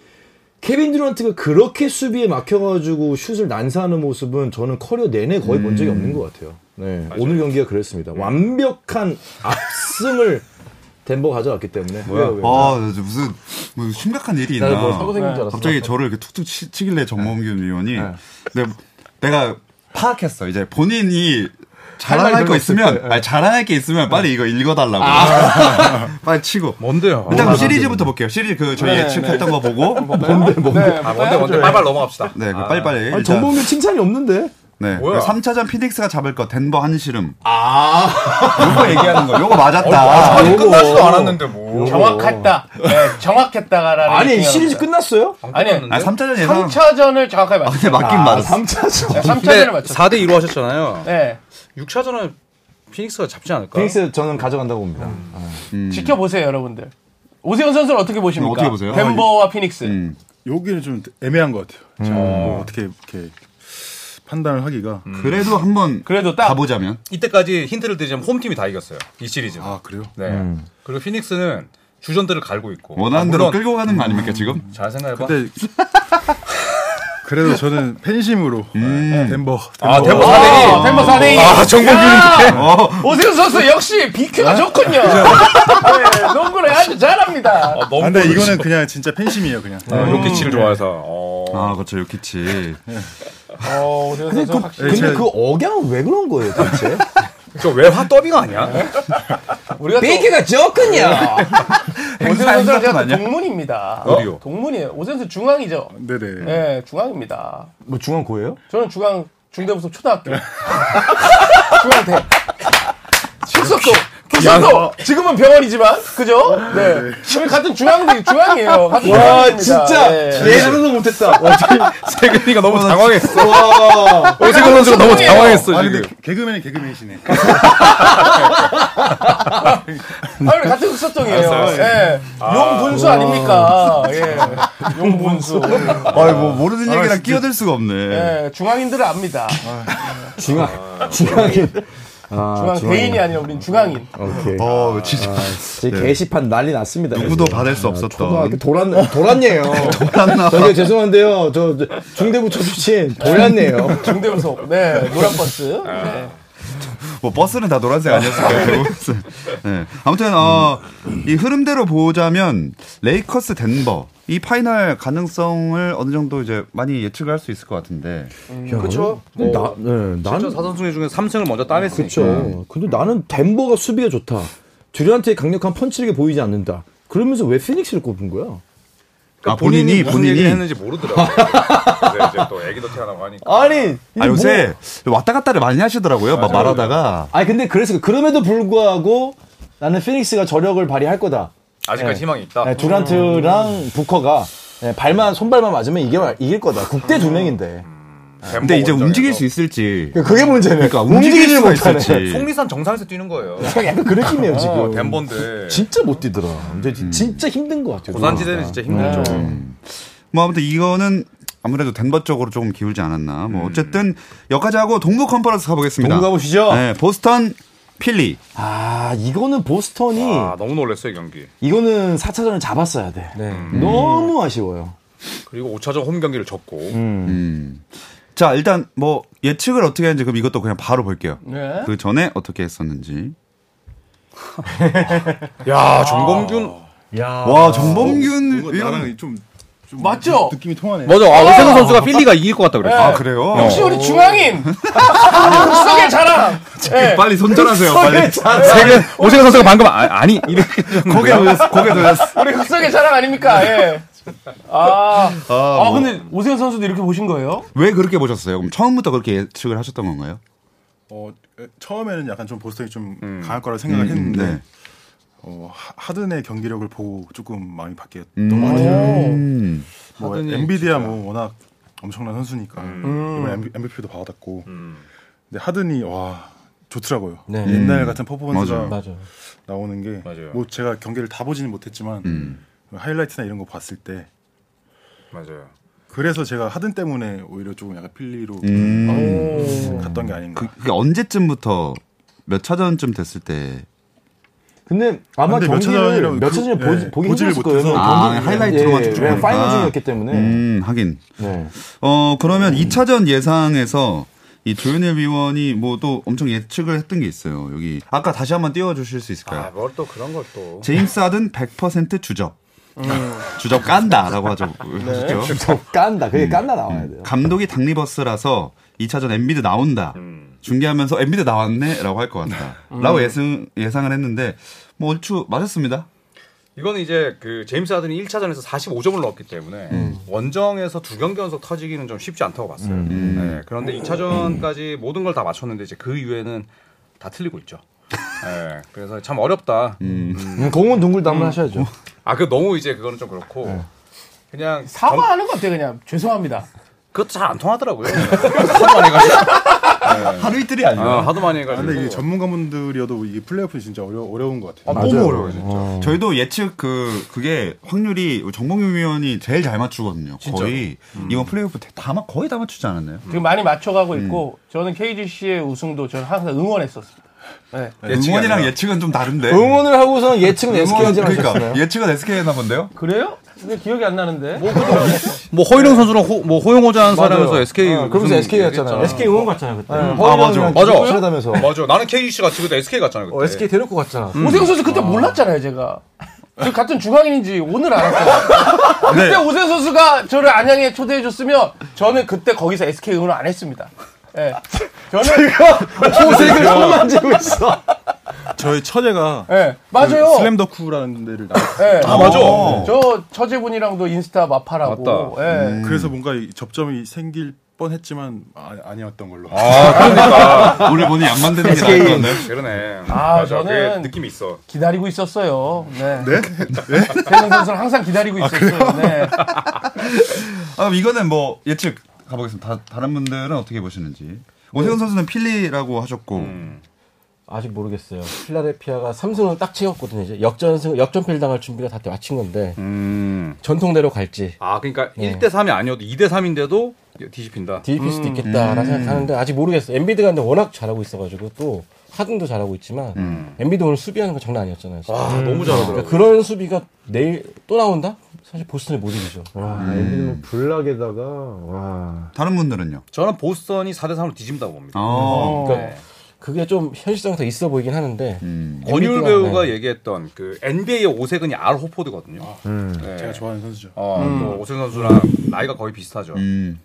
케빈 듀란트가 그렇게 수비에 막혀가지고 슛을 난사하는 모습은 저는 커리어 내내 거의 본 적이 없는 것 같아요. 네, 오늘 경기가 그랬습니다. 완벽한 압승을 덴버 가져왔기 때문에. 왜요, 왜요? 아, 무슨, 뭐 심각한 일이 있나. 뭐 사고 생긴 줄 알았어. 갑자기 저를 이렇게 툭툭 치, 치길래 정범균 위원이 내가, 내가 파악했어. 이제 본인이 자랑할 말이 거 있으면. 아니, 자랑할 게 있으면 빨리 이거 읽어달라고. 빨리 치고. 뭔데요? 일단 그럼 시리즈부터 볼게요. 시리즈 그 저희 예측했던 거 보고. 뭔데, 뭔데? 네, 아, 뭔데, 뭔데, 빨빨 넘어갑시다. 네, 그 빨리 빨리. 아니, 일단, 정범균 칭찬이 없는데? 네. 뭐야? 3차전 피닉스가 잡을 거, 덴버 한시름. 아, 요거 얘기하는 거. 요거 맞았다. 아니, 요거. 끝나지도 않았는데 뭐. 정확했다. 네, 정확했다라는. 아니, 시리즈. 끝났어요? 아니, 아, 3차전 예상. 3차전을 정확하게 아, 맞췄어요. 근데 맞긴 맞았어. 3차전. 네, 3차전을 근데 맞췄어요. 4대 2로 하셨잖아요. 네. 6차전은 피닉스가 잡지 않을까? 피닉스 저는 가져간다고 봅니다. 음. 지켜보세요, 여러분들. 오세훈 선수를 어떻게 보십니까? 어떻게 보세요? 덴버와 피닉스. 음. 여기는 좀 애매한 것 같아요. 제가 뭐 어떻게 이렇게 판단을 하기가. 그래도 한번 그래도 딱 가보자면. 이때까지 힌트를 드리자면 홈팀이 다 이겼어요. 이 시리즈. 아, 그래요? 네. 그리고 피닉스는 주전들을 갈고 있고. 원하는 아, 대로 물론 끌고 가는 거 아닙니까, 지금? 잘 생각해봐. 근데 그래도 저는 팬심으로 덴버. 아, 덴버 아, 4대 2. 덴버 4대2. 아, 정범균인데. 어. 오세훈 선수 역시 BQ가 좋군요. 네, 농구를 아주 잘합니다. 아, 아, 너무 근데 이거는 그냥 진짜 팬심이에요, 그냥. 어, 요키치를 좋아해서. 어. 아, 그렇죠, 요키치. 어, 오세훈 근데, 선수 그, 확실히. 근데 제가- 그 억양은 왜 그런 거예요, 대체? 저왜 화더빙 아니야? 우리가 또 베이크가 좋군요! 오세훈 선수가 행사 제가? 동문입니다. 어디요? 동문이에요. 오세훈 선수 중앙이죠. 네네. 네, 중앙입니다. 뭐 중앙고예요? 저는 중앙 중대부속 초등학교. 중앙대. 출석도. 출석도. 지금은 병원이지만 그죠? 네. 우리 같은 중앙대 중앙이에요. 같은 와, 중앙입니다. 진짜 네. 예상도 못했다. 세근이가 너무 당황했어. 와. 오세근 선수가 너무 성공이에요. 당황했어, 아, 지금. 근데 개그맨이 개그맨이시네. 아, 우리 같은 흑석동이에요. 예. 용분수 아닙니까? 예. 용분수. 아, 뭐, 모르는 얘기랑 끼어들 수가 없네. 예. 중앙인들을 압니다. 중앙, 중앙인. 아, 중앙 대인이 아니라 우린 중앙인. 오케이. 어, 진짜. 제 게시판 난리 났습니다. 누구도 지금. 받을 수 아, 없었던. 초등학교 도란, 도란이에요. 도란나. 저기 죄송한데요. 저, 저 중대부초 출신 도란이에요. 중대부속. 네. 노란버스. 네. 뭐 버스는 다 노란색 아니었을까요? 네. 아무튼 어, 이 흐름대로 보자면 레이커스 덴버 이 final 가능성을 어느 정도 이제 많이 예측을 할수 있을 것 같은데. 그쵸? 근데 나, 네, 진짜 나는 4선승 중에 3승을 먼저 따냈으니까. 그렇죠. 근데 나는 덴버가 수비가 좋다. 듀란트의 강력한 펀치력이 보이지 않는다. 그러면서 왜 피닉스를 꼽은 거야? 아 본인이 무슨 본인이 얘기를 했는지 모르더라고요. 근데 이제 또 애기도 태어나고 하니까. 아니, 아 요새 왔다 갔다를 많이 하시더라고요. 막 말하다가 아니 근데 그래서 그럼에도 불구하고 나는 피닉스가 저력을 발휘할 거다. 아직까지 네. 희망이 있다. 네, 듀란트랑 부커가 네, 발만 손발만 맞으면 이길, 이길 거다. 국대 두 명인데. 근데 이제 움직일 수 있을지. 그게 문제네. 그러니까 움직일 수가 못하네. 있을지. 속리산 정상에서 뛰는 거예요. 약간 그 느낌이에요 지금. 어, 덴버인데. 진짜 못 뛰더라. 근데 진짜 힘든 것 같아요. 고산지대는 진짜 힘들죠. 뭐 아무튼 이거는 아무래도 덴버 쪽으로 조금 기울지 않았나. 뭐 어쨌든 여기까지 하고 동부 컨퍼런스 가보겠습니다. 동부 가보시죠. 네, 보스턴 필리. 아 이거는 보스턴이 아, 너무 놀랐어요, 이 경기. 이거는 4차전을 잡았어야 돼. 네. 너무 아쉬워요. 그리고 5차전 홈 경기를 졌고. 음. 음. 자, 일단 뭐 예측을 어떻게 했는지 그럼 이것도 그냥 바로 볼게요. 네. 그 전에 어떻게 했었는지. 야 정범균 야. 와, 정범균 위원. 나랑 좀, 좀 맞죠? 느낌이 통하네. 맞아. 아, 오세훈 선수가 필리가 이길 것 같다 그랬어. 아, 그래요? 역시 우리 중앙인 속의 자랑. 네. 빨리 손절하세요, 빨리. 세계 오세훈 선수가 방금 아, 니 이렇게 고개 돌렸어, 고개 돌렸어. 우리 흑석의 자랑 아닙니까? 예. 아, 아, 근데 오세훈 선수도 이렇게 보신 거예요? 왜 그렇게 보셨어요? 그럼 처음부터 그렇게 예측을 하셨던 건가요? 어, 에, 처음에는 약간 좀 보스턴이 좀 강할 거라 생각을 했는데 네. 어, 하- 하든의 경기력을 보고 조금 마음이 바뀌었던 음. 것 같아요. 음. 뭐 하든이 엔비디아 뭐 워낙 엄청난 선수니까 음. 이번에 MVP도 받았고 근데 하든이 와 좋더라고요. 네. 옛날 같은 퍼포먼스가 맞아요. 맞아. 나오는 게. 뭐 제가 경기를 다 보지는 못했지만 음. 하이라이트나 이런 거 봤을 때 맞아요. 그래서 제가 하든 때문에 오히려 조금 약간 필리로 음. 갔던 게 아닌가. 그, 그게 언제쯤부터 몇 차전쯤 됐을 때 근데 아마 근데 몇 경기를 차전이라고 몇 그- 차전을 예, 보지, 보기 보지를 힘들었을 거예요. 아, 경기- 하이라이트로만 예, 쭉 왜냐면 보니까. final 중이었기 때문에. 음, 하긴. 네. 어, 그러면 2차전 예상에서 이 조현일 위원이 뭐 또 엄청 예측을 했던 게 있어요. 여기 아까 다시 한번 띄워 주실 수 있을까요? 아, 뭘 또 그런 걸 또. 제임스 하든 100% 주접. 주접 깐다라고 하죠. 하셨죠. 저 깐다. 그게 깐다 나와야 돼요. 감독이 닥리버스라서 2차전 엔비드 나온다. 중계하면서 엔비드 나왔네라고 할 것 같다. 라고 예상, 예상을 했는데 뭐 얼추 맞았습니다. 이거는 이제 그 제임스 하든이 1차전에서 45점을 넣었기 때문에 원정에서 두 경기 연속 터지기는 좀 쉽지 않다고 봤어요. 네, 그런데 2차전까지 모든 걸 다 맞췄는데 이제 그 이후에는 다 틀리고 있죠. 네, 그래서 참 어렵다. 음, 공은 둥글다도 한번 하셔야죠. 아, 그 너무 이제 그거는 좀 그렇고 그냥 정- 사과하는 것 같아요, 그냥. 죄송합니다. 그것도 잘 안 통하더라고요. 해가지고. 하루 이틀이 아니라. 아, 하도 많이 아, 해가지고. 근데 이게 전문가분들이어도 이게 플레이오프 진짜 어려, 어려운 것 같아요. 아, 너무 어려워요, 진짜. 저희도 예측 그, 그게 확률이 정봉규 위원이 제일 잘 맞추거든요. 거의. 이번 플레이오프 다, 맞- 거의 다 맞추지 않았나요? 지금 많이 맞춰가고 있고, 저는 KGC의 우승도 저는 항상 응원했었습니다. 네. 예측이 응원이랑 아니라. 예측은 좀 다른데. 응원을 하고서는 예측은 SK 하지 그러니까? 예측은 SK였나 본데요? 그래요? 근데 기억이 안 나는데. 뭐 허일영 선수는 호, 뭐 호용호자 한 사람에서 SK 어, 그러면서 SK 갔잖아요. SK 응원 갔잖아요 그때. 네, 맞아. 허일영이랑 맞아. 친하다면서. 맞아. 나는 KGC 같이 그때 SK 갔잖아요. 그때. 어, SK 데리고 갔잖아. 오세훈 선수 그때 몰랐잖아요, 제가. 저 같은 중앙인인지 오늘 알았잖아요. 그때 오세훈 선수가 저를 안양에 초대해줬으면 저는 그때 거기서 SK 응원 안 했습니다. 예. 저는 호색을 손 만지고 있어. 저희 처제가 예, 맞아요. 그 슬램더쿠라는 데를 나왔어요. 예. 아, 맞아. 저 처제분이랑도 인스타 마파라고. 맞다. 예. 그래서 뭔가 이 접점이 생길 뻔했지만 아, 아니었던 걸로. 오늘 보니 양 만드는 게 나을 것 같나요? 그러네. 아, 맞아. 저는- 느낌이 있어. 기다리고 있었어요. 네. 네? 세훈 선수는 항상 기다리고 있었어요. 네. 아, 그럼 이거는 뭐 예측 가보겠습니다. 다, 다 른 분들은 어떻게 보시는지. 오세근 선수는 필리라고 하셨고. 음. 아직 모르겠어요. 필라델피아가 삼승을 딱 찍었거든요. 이제 역전승 역전패를 당할 준비가 다 마친 건데 음. 전통대로 갈지 아, 그러니까 네. 1대 3이 아니어도 2대 3인데도 뒤집힌다. 뒤집힐 수도 있겠다라는 생각하는데 아직 모르겠어요. 엔비드가 근데 워낙 잘하고 있어가지고 또 하든도 잘하고 있지만 엔비드 오늘 수비하는 거 장난 아니었잖아요. 진짜. 아, 너무 잘하더라고. 그러니까 그런 수비가 내일 또 나온다? 사실 보스턴이 못 이기죠. 와, 엔비드는 block에다가, 와. 다른 분들은요? 저는 보스턴이 4대 3으로 뒤집는다고 봅니다. 어. 그러니까 그게 좀 현실성이 더 있어 보이긴 하는데 음. 권율 엔비디가, 배우가 네. 얘기했던 그 NBA의 오세근이 알 호포드거든요. 네. 제가 좋아하는 선수죠. 어, 또 오세근 선수랑 나이가 거의 비슷하죠. 음.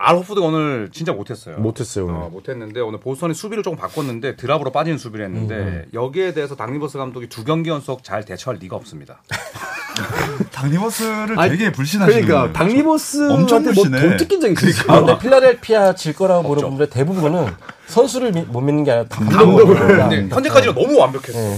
알 호포드가 오늘 진짜 못했어요. 못했어요, 오늘. 어, 못했는데 오늘 보스턴이 수비를 조금 바꿨는데 드랍으로 빠지는 수비를 했는데 음. 여기에 대해서 당리버스 감독이 두 경기 연속 잘 대처할 리가 없습니다. 당리버스를 아니, 되게 불신하시는 그러니까, 거예요. 당리버스한테 엄청 불신해. 뭐돈 뜯긴 적이 있어요. 아, 근데 필라델피아 질 거라고 보는 분들 대부분은 선수를 미- 못 믿는 게 아니라 감독을. 근데 현재까지는 너무 완벽했어. 네.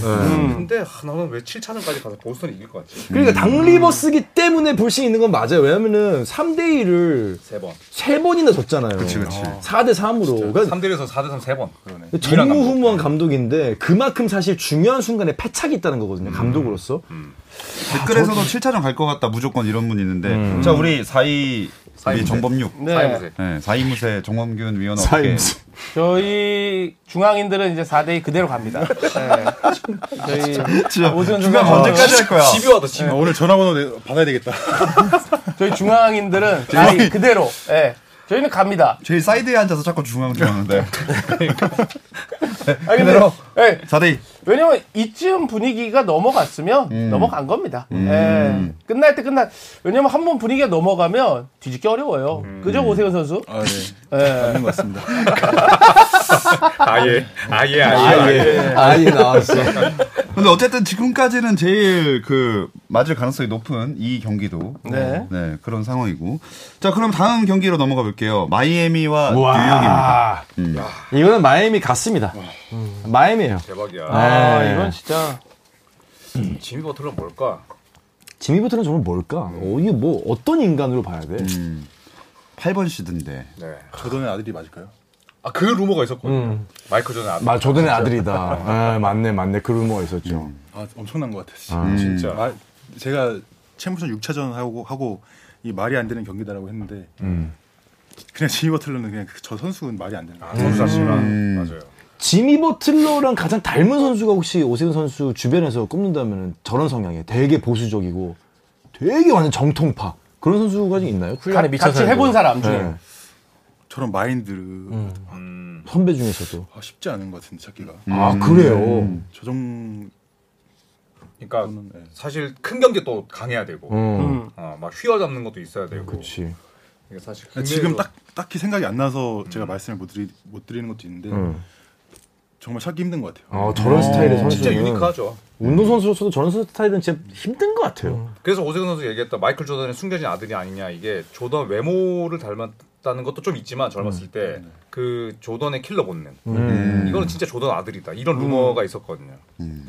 근데 아, 나는 왜 7차전까지 가서 보스턴이 이길 것 같지? 그러니까 당리버스기 때문에 불신 있는 건 맞아요. 왜냐면은 3대 1을 세 번. 세 번이나 졌잖아요. 그치, 그치. 4대 3으로. 그러니까 3대 1에서 4대 3 세 번. 그러네. 전무후무한 감독인데 그만큼 사실 중요한 순간에 패착이 있다는 거거든요. 감독으로서. 댓글에서도 7차전 갈 것 같다 무조건 이런 분 있는데 자 우리 4위 우리 정범육 네. 사이무세. 네, 4위무새 정범균 위원 어떻게 저희 중앙인들은 이제 4대2 그대로 갑니다. 네. 저희 진짜 오세훈 중간 선수가 언제까지 할 거야 집요하다, 집요. 아, 오늘 전화번호 내- 받아야 되겠다. 저희 중앙인들은 4대2 그대로. 예. 저희는 갑니다. 제일 사이드에 앉아서 자꾸 중앙 들어오는데. 아 근데 예, 4대2. 왜냐면 이쯤 분위기가 넘어갔으면 음. 넘어간 겁니다. 예. 끝날 때 끝날. 왜냐면 한 번 분위기가 넘어가면 뒤집기 어려워요. 음. 그죠 오세훈 선수? 아, 네. 예. 맞는 것 같습니다. 아예 아예 아예 아예. 아이 나왔어. 근데 어쨌든 지금까지는 제일 그 맞을 가능성이 높은 이 경기도 네. 네 그런 상황이고 자 그럼 다음 경기로 넘어가 볼게요 마이애미와 뉴욕입니다. 음. 이거는 마이애미 같습니다. 마이애미예요. 대박이야. 아 네. 이건 진짜 지미 버틀러 뭘까? 지미 버튼은 정말 뭘까? 어, 이게 뭐 어떤 인간으로 봐야 돼? 음. 8번 시드인데 네. 조던의 아들이 맞을까요? 아 그 루머가 있었거든요. 마이클 조던 아들. 마 조던의 아들이다. 아, 맞네, 맞네. 그 루머가 있었죠. 아, 엄청난 것 같아. 진짜. 아, 진짜. 아, 제가 챔프전 6차전 하고 하고 이 말이 안 되는 경기다라고 했는데 음. 그냥 지미 버틀러는 그냥 그- 저 선수는 말이 안 되는 거예요. 아, 선수 자체가 음. 맞아요. 지미 버틀러랑 가장 닮은 선수가 혹시 오세훈 선수 주변에서 꼽는다면 저런 성향이에요. 되게 보수적이고 되게 완전 정통파 그런 선수가 좀 있나요? 같이 살고. 해본 사람 중에 네. 저런 마인드 음. 선배 중에서도. 아, 쉽지 않은 것 같은데 찾기가. 아 그래요. 음. 저정 그러니까 저는 네. 사실 큰 경기 또 강해야 되고, 음, 음. 어, 막 휘어잡는 것도 있어야 되고. 이게 사실 지금 딱 딱히 생각이 안 나서 제가 말씀을 못, 드리, 못 드리는 것도 있는데 음. 정말 찾기 힘든 것 같아요. 아 저런 스타일의 선수는 진짜 unique하죠. 운동 선수로서도 저런 스타일은 진짜 힘든 것 같아요. 그래서 오세근 선수 얘기했다 마이클 조던의 숨겨진 아들이 아니냐 이게 조던 외모를 닮았다는 것도 좀 있지만 젊었을 때 그 조던의 킬러 본능 음. 이거는 진짜 조던 아들이다 이런 루머가 있었거든요.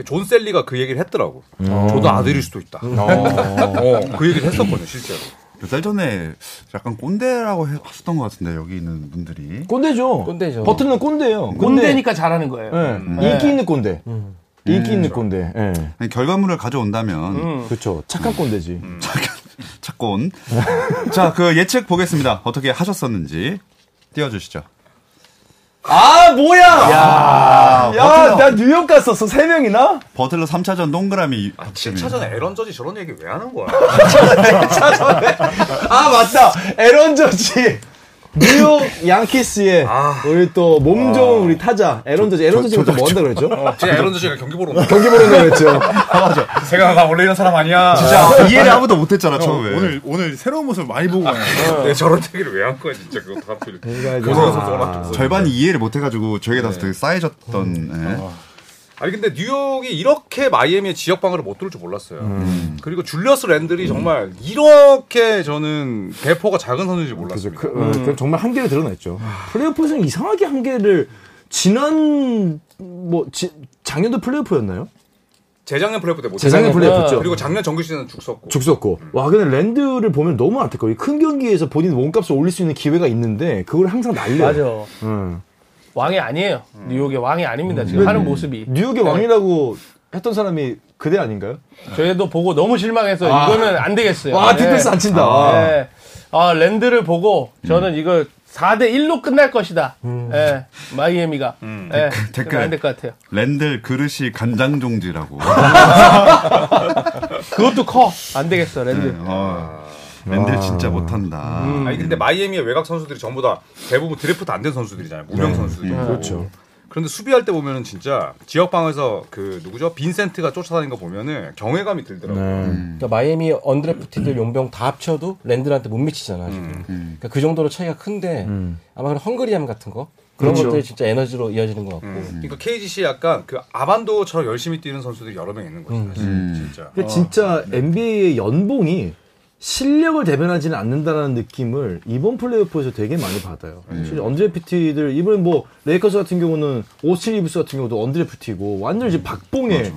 존 셀리가 그 얘기를 했더라고. 음. 조던 아들일 수도 있다. 어, 그 얘기를 했었거든요 실제로. 몇 달 전에 약간 꼰대라고 해- 하셨던 것 같은데 여기 있는 분들이 꼰대죠. 꼰대죠. 버틀러는 꼰대예요. 꼰대 니까 잘하는 거예요. 네. 네. 인기 있는 꼰대. 음. 인기 있는 꼰대. 예. 아니, 결과물을 가져온다면 음. 그렇죠. 착한 꼰대지. 착곤 자그 예측 보겠습니다 어떻게 하셨었는지 띄워주시죠 아 뭐야? 아, 야, 버틀러, 나 뉴욕 갔었어. 세 명이나? 버틀러 3차전 동그라미 아, 박심이. 7차전에 에런 저지 저런 얘기 왜 하는 거야? 아 맞다. 에런 저지. 뉴욕 양키스의 아. 우리 또 몸 좋은 우리 타자 에런 저지. 에런 저지가 또뭐 한다 그랬죠? 제가 에런 저지가 경기 보러 온. 경기 보러 온다 그랬죠. 세가가 원래 이런 사람 아니야. 진짜 이해를 아무도 못했잖아 처음에 오늘 오늘 새로운 모습 많이 보고 가요. 내 저런 얘기를 왜 한 거야 진짜 그것도 하필. 고승현 선수가 워낙 좋아서. 절반이 이해를 못해가지고 저에게 다서 되게 쌓여졌던 예. 아니 근데 뉴욕이 이렇게 마이애미의 지역 방어를 못 뚫을 줄 몰랐어요. 음. 그리고 줄리어스 랜들이 정말 이렇게 저는 배포가 작은 선수인지. 몰랐습니다. 그, 어, 그 정말 한계를 드러냈죠. 플레이오프에서는 이상하게 한계를 지난 뭐 지, 작년도 플레이오프였나요? 재작년 플레이오프 때못 재작년 재작년 플레이오프였죠. 그리고 작년 정규 시즌은 죽 썼고. 죽었고. 와, 근데 랜드를 보면 너무 안타까워. 큰 경기에서 본인 몸값을 올릴 수 있는 기회가 있는데 그걸 항상 날려. 맞아. 응. 왕이 아니에요. 뉴욕의 왕이 아닙니다. 지금 하는 모습이. 뉴욕의 왕이라고 했던 사람이 그대 아닌가요? 저희도 보고 너무 실망해서 아. 이거는 안 되겠어요. 와, 네. 디펜스 안 친다. 네. 아, 랜들을 보고 저는 이거 4대 1로 끝날 것이다. 예. 마이애미가. 예. 댓글. 안될 것 같아요. 랜들 그릇이 간장종지라고 그것도 커. 안 되겠어, 랜들. 어, 랜들 진짜 못한다 아니 근데 마이애미의 외곽 선수들이 전부 다 대부분 드래프트 안 된 선수들이잖아요. 무명 선수들이. 그렇죠. 그런데 수비할 때 보면은 진짜 지역 방에서 그 누구죠? 빈센트가 쫓아다니는 거 보면은 경외감이 들더라고요. 네. 그러니까 마이애미 undrafted들 용병 다 합쳐도 랜들한테 못 미치잖아 지금. 그러니까 그 정도로 차이가 큰데 아마 그런 hungry함 같은 거 그런 그렇죠. 것들이 진짜 에너지로 이어지는 것 같고. 그러니까 KGC 약간 그 아반도처럼 열심히 뛰는 선수들이 여러 명 있는 거죠. 사실. 진짜. 근데 진짜 NBA의 연봉이 실력을 대변하지는 않는다라는 느낌을 이번 플레이오프에서 되게 많이 받아요. 사실 undraftee들 이번에 뭐 레이커스 같은 경우는 오스틴 리브스 같은 경우도 undraftee고 완전 이제 박봉에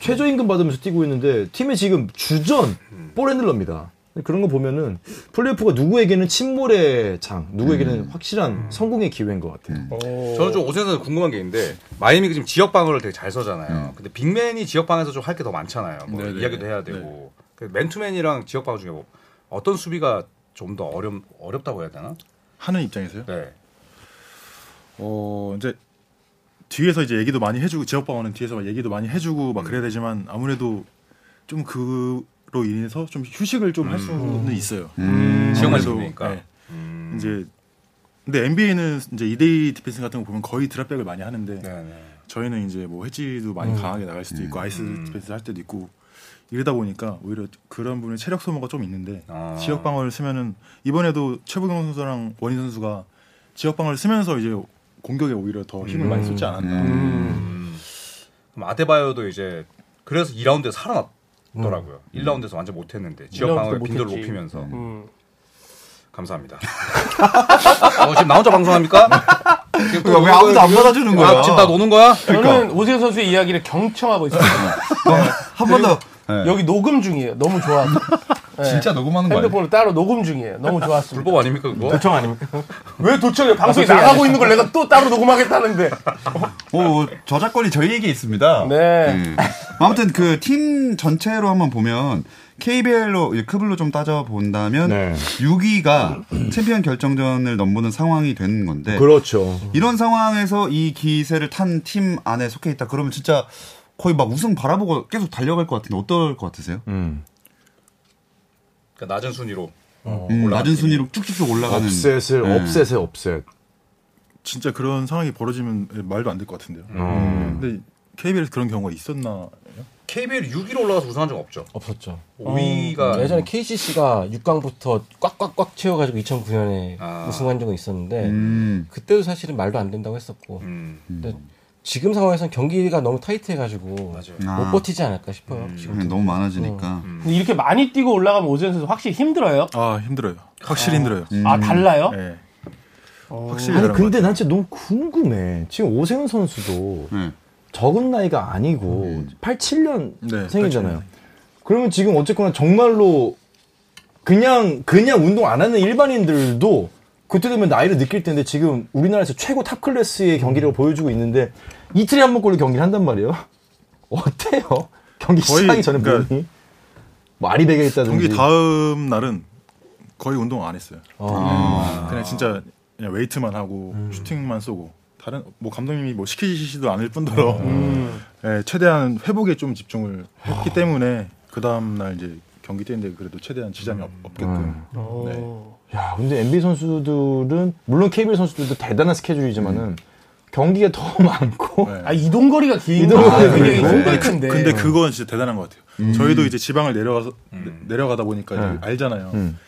최저임금 받으면서 뛰고 있는데 팀의 지금 주전 ball handler입니다. 그런 거 보면은 플레이오프가 누구에게는 침몰의 장, 누구에게는 확실한 성공의 기회인 것 같아요. 저는 좀 오세근 선수 궁금한 게 있는데 마이애미가 지금 지역 방어를 되게 잘 서잖아요. 근데 big man이 지역 방어에서 좀 할 게 더 많잖아요. 뭐. 이야기도 해야 되고 그 맨투맨이랑 지역 방어 중에 뭐 어떤 수비가 좀 더 어렵 어렵다고 해야 되나? 하는 입장에서요. 네. 어 이제 뒤에서 이제 얘기도 많이 해주고 지역 방어는 뒤에서 막 얘기도 많이 해주고 막 그래야 되지만 아무래도 좀 그로 인해서 좀 휴식을 좀 할 수는 있어요. 음. 지역만 아무래도, 있으니까. 네. 음. 이제 근데 NBA는 이제 2대2 defense 같은 거 보면 거의 drop back을 많이 하는데 네네. 저희는 이제 뭐 해지도 많이 강하게 나갈 수도 있고 ice defense 할 때도 있고 이러다 보니까 오히려 그런 부분에 체력 소모가 좀 있는데 아. 지역 방어를 쓰면은 이번에도 최부경 선수랑 원희 선수가 지역 방어를 쓰면서 이제 공격에 오히려 더 힘을 많이 쏟지 않았나. 그럼 아데바요도 이제 그래서 2라운드에 살아났더라고요. 1라운드에서 완전 못했는데 지역 1라운드 방어의 때 빈도를 못했지. 높이면서 음. 감사합니다. 어, 지금 나 혼자 방송합니까? 지금 또왜 아무도 안 받아주는 거야? 아, 지금 나 노는 거야? 저는 오세훈 선수의 이야기를 경청하고 있습니다. 한번 더. 여기 녹음 중이에요. 너무 좋아서. 네. 진짜 녹음하는 거 아니야? 핸드폰을 따로 녹음 중이에요. 너무 좋았습니다. 불법 아닙니까 그거? 도청 아닙니까? 왜 도청이에요? 방송에 나가고 있는 걸 내가 또 따로 녹음하겠다는데. 오, 저작권이 저희에게 있습니다. 네. 음. 아무튼 그 팀 전체로 한번 보면 KBL로 크블로 좀 따져 본다면 네. 6위가 챔피언 결정전을 넘보는 상황이 되는 건데 그렇죠. 이런 상황에서 이 기세를 탄 팀 안에 속해 있다. 그러면 진짜 거의 막 우승 바라보고 계속 달려갈 것 같은데 어떨 것 같으세요? 음. 그러니까 낮은 순위로. 음, 낮은 순위로 쭉쭉쭉 올라가는 업셋을 네. 업셋에 업셋. 진짜 그런 상황이 벌어지면 말도 안 될 것 같은데요. 음. 근데 KBL에서 그런 경우가 있었나? KBL 6위로 올라가서 우승한 적 없죠. 없었죠. 5위가 예전에 KCC가 6강부터 꽉꽉꽉 채워가지고 2009년에 아. 우승한 적은 있었는데 음. 그때도 사실은 말도 안 된다고 했었고 음, 근데 지금 상황에서는 경기가 너무 타이트해가지고 맞아요. 아. 못 버티지 않을까 싶어요. 지금 그냥 너무 많아지니까. 근데 이렇게 많이 뛰고 올라가면 오세훈 선수 확실히 힘들어요? 아 힘들어요. 확실히 힘들어요. 아, 달라요? 네. 어. 확실히 아니 근데 난 진짜 너무 궁금해. 지금 오세훈 선수도 네. 적은 나이가 아니고 87년 네, 생이잖아요. 그러면 지금 어쨌거나 정말로 그냥 그냥 운동 안 하는 일반인들도 그때 되면 나이를 느낄 텐데 지금 우리나라에서 최고 top class의 경기력을 보여주고 있는데 이틀에 한 번꼴로 경기를 한단 말이에요. 어때요? 경기 거의 시작하기 전에 그러니까 몸이? 뭐 알이 베겠다든지. 경기 다음 날은 거의 운동 안 했어요. 아. 그냥 진짜 그냥 웨이트만 하고 슈팅만 쏘고. 다른 뭐 감독님이 뭐 시키시지도 않을 뿐더러. 예, 최대한 회복에 좀 집중을 했기 때문에 그 다음 날 이제 경기 뛰는데 그래도 최대한 지장이 없, 없게끔. 네. 야, 근데 NBA 선수들은 물론 KBL 선수들도 대단한 스케줄이지만은 경기가 더 많고 네. 아, 이동 거리가 긴 이동 거리가 거 굉장히 길고. 힘들 텐데. 근데 그건 진짜 대단한 것 같아요. 저희도 이제 지방을 내려가서 내려가다 보니까 네. 알잖아요. 음.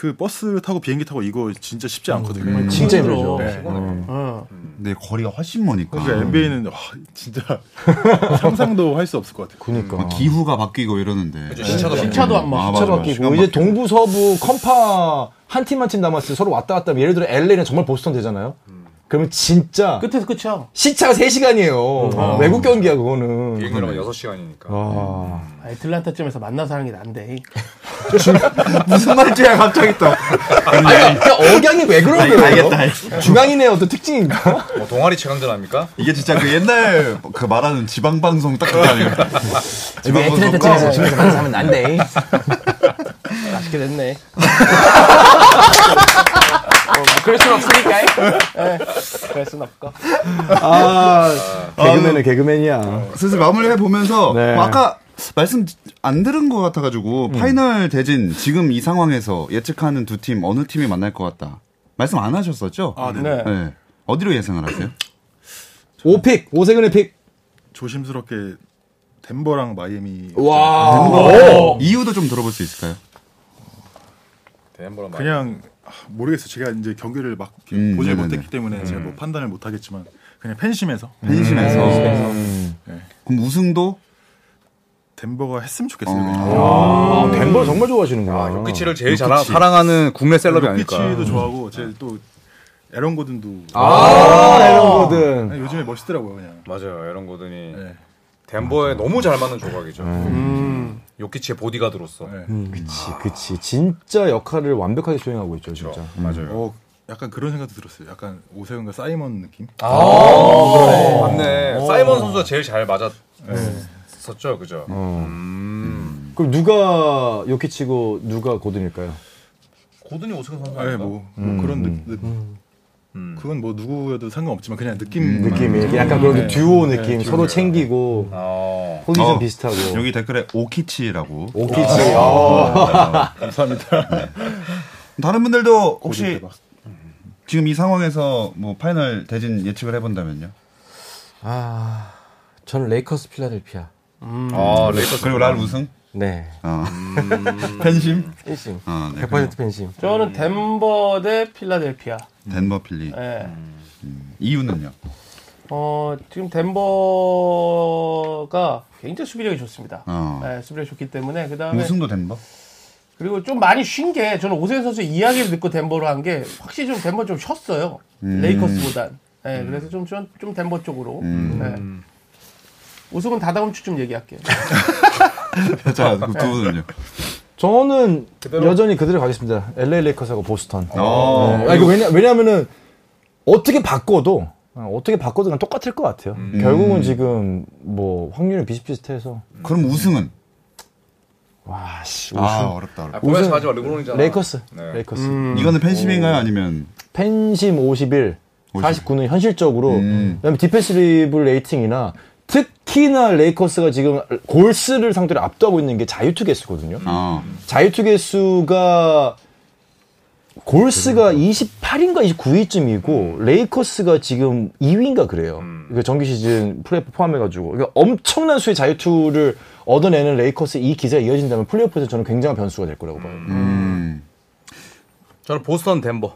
그 버스 타고 비행기 타고 이거 진짜 쉽지 않거든요. 진짜 힘들어. 힘들죠. 네. 어. 근데 거리가 훨씬 머니까. 그러니까 NBA는 와, 진짜 상상도 할 수 없을 것 같아요. 그니까. 막 기후가 바뀌고 이러는데. 신차도 신차도 안 막. 아, 시차 맞아, 맞아. 바뀌고 시간 이제 바뀌고. 동부 서부 컴파 한 팀 한 팀 남았을 때 서로 왔다 갔다 하면 예를 들어 LA는 정말 보스턴 되잖아요. 그러면 진짜 끝에서 끝이야. 시차가 3시간이에요. 외국 경기야 그거는. 비행기로 6시간이니까. 아. 애틀란타쯤에서 만나서 하는 게 난데. 무슨 말인지야 갑자기 또. 아니, 그러니까 억양이 왜 그런 거예요? 알겠다. 중앙인의 어떤 특징인가? 뭐 동아리 최강전 아닙니까? 이게 진짜 그 옛날 그 말하는 지방 방송 딱 그게 아니에요. 지방 방송 애틀랜타쯤에서 집에서 만나서 하면 난데. 맛있게 됐네. 뭐, 뭐 그럴 순 없으니까. 예. 그럴 순 없고. 아, 개그맨은 개그맨이야. 슬슬 마무리해 보면서 네. 뭐 아까 말씀 안 들은 것 같아가지고 파이널 대진 지금 이 상황에서 예측하는 두 팀 어느 팀이 만날 것 같다 말씀 안 하셨었죠? 아, 네. 네. 네. 어디로 예상을 하세요? 오픽, 오세근의 pick. 조심스럽게 덴버랑 마이애미 와. 이유도 좀 들어볼 수 있을까요? 덴버랑 그냥 아, 모르겠어요. 제가 이제 경기를 막 음, 보지 네네네. 못했기 때문에 제가 뭐 판단을 못 하겠지만 그냥 팬심에서 팬심에서 음. 그럼 우승도 덴버가 했으면 좋겠어요. 그냥. 아, 덴버 정말 좋아하시는구나. 아, 요키치를 제일 잘 사랑하는 국내 celeb이 아닐까. 요키치도 좋아하고 제또 에런 고든도 아, 에런 고든. 요즘에 멋있더라고요 그냥. 맞아요. 에런 고든이 네. 덴버에 너무 잘 맞는 조각이죠. 음. 요키치의 보디가드로서. 네. 그치, 그치. 진짜 역할을 완벽하게 수행하고 있죠, 진짜. 맞아요. 어 약간 그런 생각도 들었어요. 약간 오세훈과 사이먼 느낌. 아, 맞네. 사이먼 선수가 제일 잘 맞았었죠, 그죠? 어. 음. 그럼 누가 요키치고 누가 고든일까요? 고든이 오세근 선수 네, 아닌가? 뭐, 뭐 그런 느, 느, 음. 그건 뭐 누구여도 상관없지만 그냥 느낌 느낌이 약간 그런 네. 듀오 네, 느낌, 듀오. 서로 챙기고 어. 포지션 어, 비슷하고. 여기 댓글에 오키치라고 오키치. 아. 감사합니다. 다른 분들도 혹시. 지금 이 상황에서 뭐 final 대진 예측을 해본다면요? 아, 저는 레이커스 필라델피아. 아, 레이커스. 그리고 랄 우승? 네. 어. 팬심? 팬심. 어, 네. 100% 팬심. 저는 덴버 대 필라델피아. 덴버 필리. 예. 이유는요? 어, 지금 덴버가 굉장히 수비력이 좋습니다. 어. 예, 수비력이 좋기 때문에 그다음에 우승도 덴버? 그리고 좀 많이 쉰 게 저는 오세근 선수 이야기를 듣고 덴버로 한 게 확실히 좀 덴버 좀 쉬었어요. 레이커스보단. 예, 그래서 좀, 좀, 좀 덴버 쪽으로. 예. 우승은 다다음 주쯤 얘기할게요. 자, 그두 분은요? 저는 여전히 그대로 가겠습니다. LA 레이커스하고 보스턴. 어. 아, 이거 왜냐, 왜냐면은 어떻게 바꿔도 어, 어떻게 바꿔도 그냥 똑같을 것 같아요. 결국은 지금 뭐 확률이 비슷비슷해서 그럼 우승은? 와 씨. 아, 어렵다. 어렵다. 아, 가지 마, 르브론이잖아. 레이커스. 네. 레이커스. 이거는 팬심인가요? 아니면? 팬심 51, 49는 현실적으로 음. 그다음에 defensive rating이나 특히나 레이커스가 지금 골스를 상대로 압도하고 있는 게 자유투 개수거든요. 어. 자유투 개수가 골스가 28인가 29위쯤이고 레이커스가 지금 2위인가 그래요. 그 정규 시즌 플레이오프 포함해가지고 그러니까 엄청난 수의 자유투를 얻어내는 레이커스 이 기세가 이어진다면 플레이오프에서 저는 굉장한 변수가 될 거라고 봐요. 음. 저는 보스턴 덴버.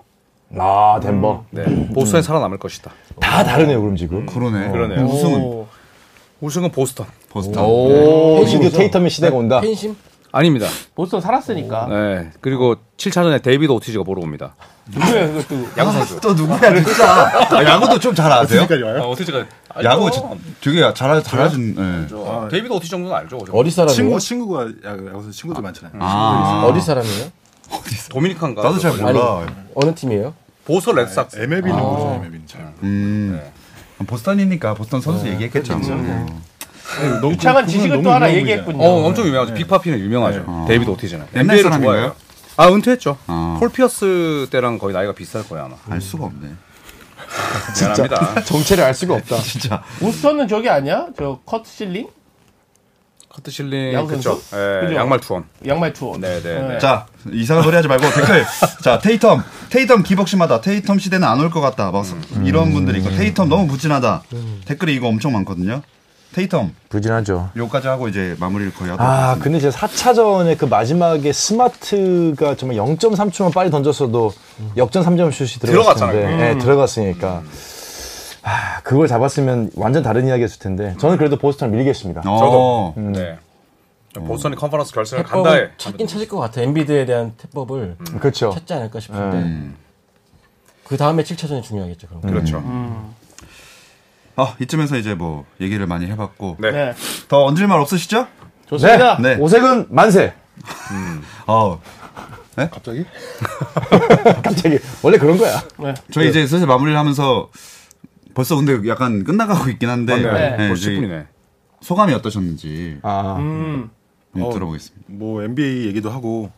아 덴버 네. 보스턴이 살아남을 것이다. 다 다르네요 그럼 지금. 그러네. 그러네요. 우승은? 오. 우승은 보스턴. 보스턴. 오, 드디어 테이텀의 시대가 온다. 팬심? 아닙니다. 보스턴 살았으니까. 네. 그리고 7차전에 데이비드 오티지가 보러 옵니다. 누구야, 그것도. 야구 선수. 또 누구야, 진짜. 아, 야구도 좀 잘 아세요? 아, 오티지가 야구 저- 되게 잘, 잘하신, 예. 아, 데이비드 오티지 정도는 알죠. 어디 사람이에요? 친구 친구가 야구 야구에서 친구들 많잖아요. 아. 어디 사람이에요? 도미니칸가. 나도 잘 몰라. 어느 팀이에요? 보스턴 레드삭스. MLB는 모르죠. MLB는 잘. 음. 보스턴이니까 보스턴 선수 얘기했겠죠. 음. 유창한 지식을 또 하나 얘기했군요. 어, 엄청 유명하죠. 빅파피는 유명하죠. 데이비드 오티지는. 옛날 NBA를 사람인가요? 좋아해요. 아, 은퇴했죠. 어. 폴 피어스 때랑 거의 나이가 비슷할 거야, 아마. 알 수가 없네. 미안합니다. 정체를 알 수가 없다. 진짜. 보스턴은 저기 아니야? 저 커트 실링? 커트 실링. 예, 그죠? 양말 투혼. 양말. 네, 네, 네. 자, 이상한 소리 하지 말고 댓글. 자, 테이텀. 테이텀 기복심하다. 테이텀 시대는 안 올 것 같다. 막 이런 분들이 있고. 테이텀 너무 부진하다. 댓글이 이거 엄청 많거든요. 테이텀. 부진하죠. 요까지 하고 이제 마무리를 거의 하도록 아, 하겠습니다. 근데 진짜 4차전에 그 마지막에 스마트가 정말 0.3초만 빨리 던졌어도 역전 3점 슛이. 들어갔잖아요. 네, 들어갔으니까. 아, 그걸 잡았으면 완전 다른 이야기였을 텐데. 저는 그래도 보스턴 밀겠습니다. 어. 네. 보스턴이 컨퍼런스 결승을 간다 해. 태법을 찾긴 찾을 것 같아. 엔비드에 대한 태법을 그렇죠. 찾지 않을까 싶은데. 음. 그 다음에 7차전이 중요하겠죠. 그럼. 그렇죠. 아, 이쯤에서 이제 뭐 얘기를 많이 해봤고. 네. 네. 더 얹을 말 없으시죠? 좋습니다. 네. 오색은 만세. 어. 갑자기? 갑자기. 원래 그런 거야. 저희 이제 슬슬 마무리를 하면서 벌써 근데 약간 끝나가고 있긴 한데. 네. 네, 벌써 저희 10분이네. 소감이 어떠셨는지 아. 음. 좀 어. 들어보겠습니다. 뭐 NBA 얘기도 하고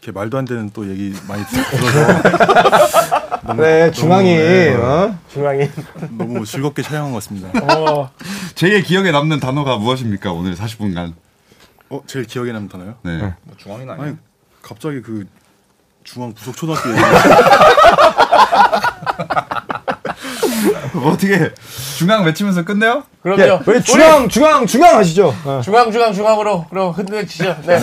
이렇게 말도 안 되는 또 얘기 많이 들어서 그래, 중앙이, 네. 어? 중앙이. 너무 즐겁게 촬영한 것 같습니다. 어, 제일 기억에 남는 단어가 무엇입니까? 오늘 40분간. 어, 제일 기억에 남는 단어요? 네. 뭐 중앙이나. 아니, 갑자기 그 중앙 부속 초등학교 어떻게 중앙 외치면서 끝내요? 그럼요. 예, 우리 중앙, 중앙, 중앙 하시죠. 어. 중앙, 중앙, 중앙으로, 그럼 흔들치죠. 네.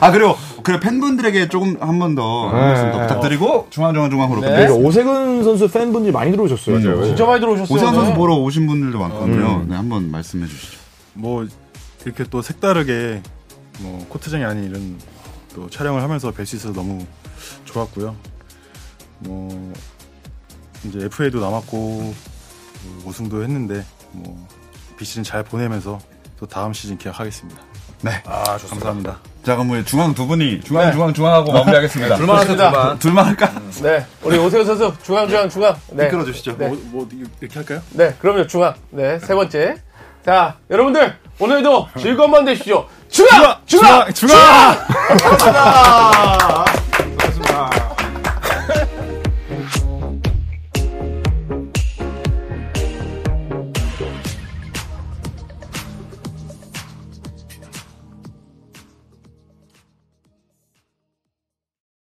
아 그리고 그 팬분들에게 조금 한 번더 말씀 더 부탁드리고 중앙 중앙 중앙으로 네. 오세근 선수 팬분들이 많이 들어오셨어요. 진짜 많이 들어오셨어요. 오세훈 선수 네. 보러 오신 분들도 많거든요. 네, 한번 말씀해 주시죠. 뭐 이렇게 또 색다르게 뭐 코트장이 아닌 이런 또 촬영을 하면서 뵐 수 있어서 너무 좋았고요. 뭐 이제 FA도 남았고 뭐 우승도 했는데 뭐 비시즌 잘 보내면서 또 다음 시즌 기약하겠습니다. 아, 좋습니다. 감사합니다. 자 그럼 우리 중앙 두 분이 중앙 네. 중앙 중앙하고 마무리하겠습니다. 둘만 하세요, 좋습니다. 둘만. 둘만 할까? 네. 우리 오세훈 선수, 중앙, 중앙, 중앙. 네. 이끌어 주시죠. 네. 뭐, 뭐 이렇게 할까요? 네, 그럼요, 중앙. 네, 세 번째. 자, 여러분들, 오늘도 즐거운 밤 되십시오. 중앙! 중앙! 중앙! 감사합니다.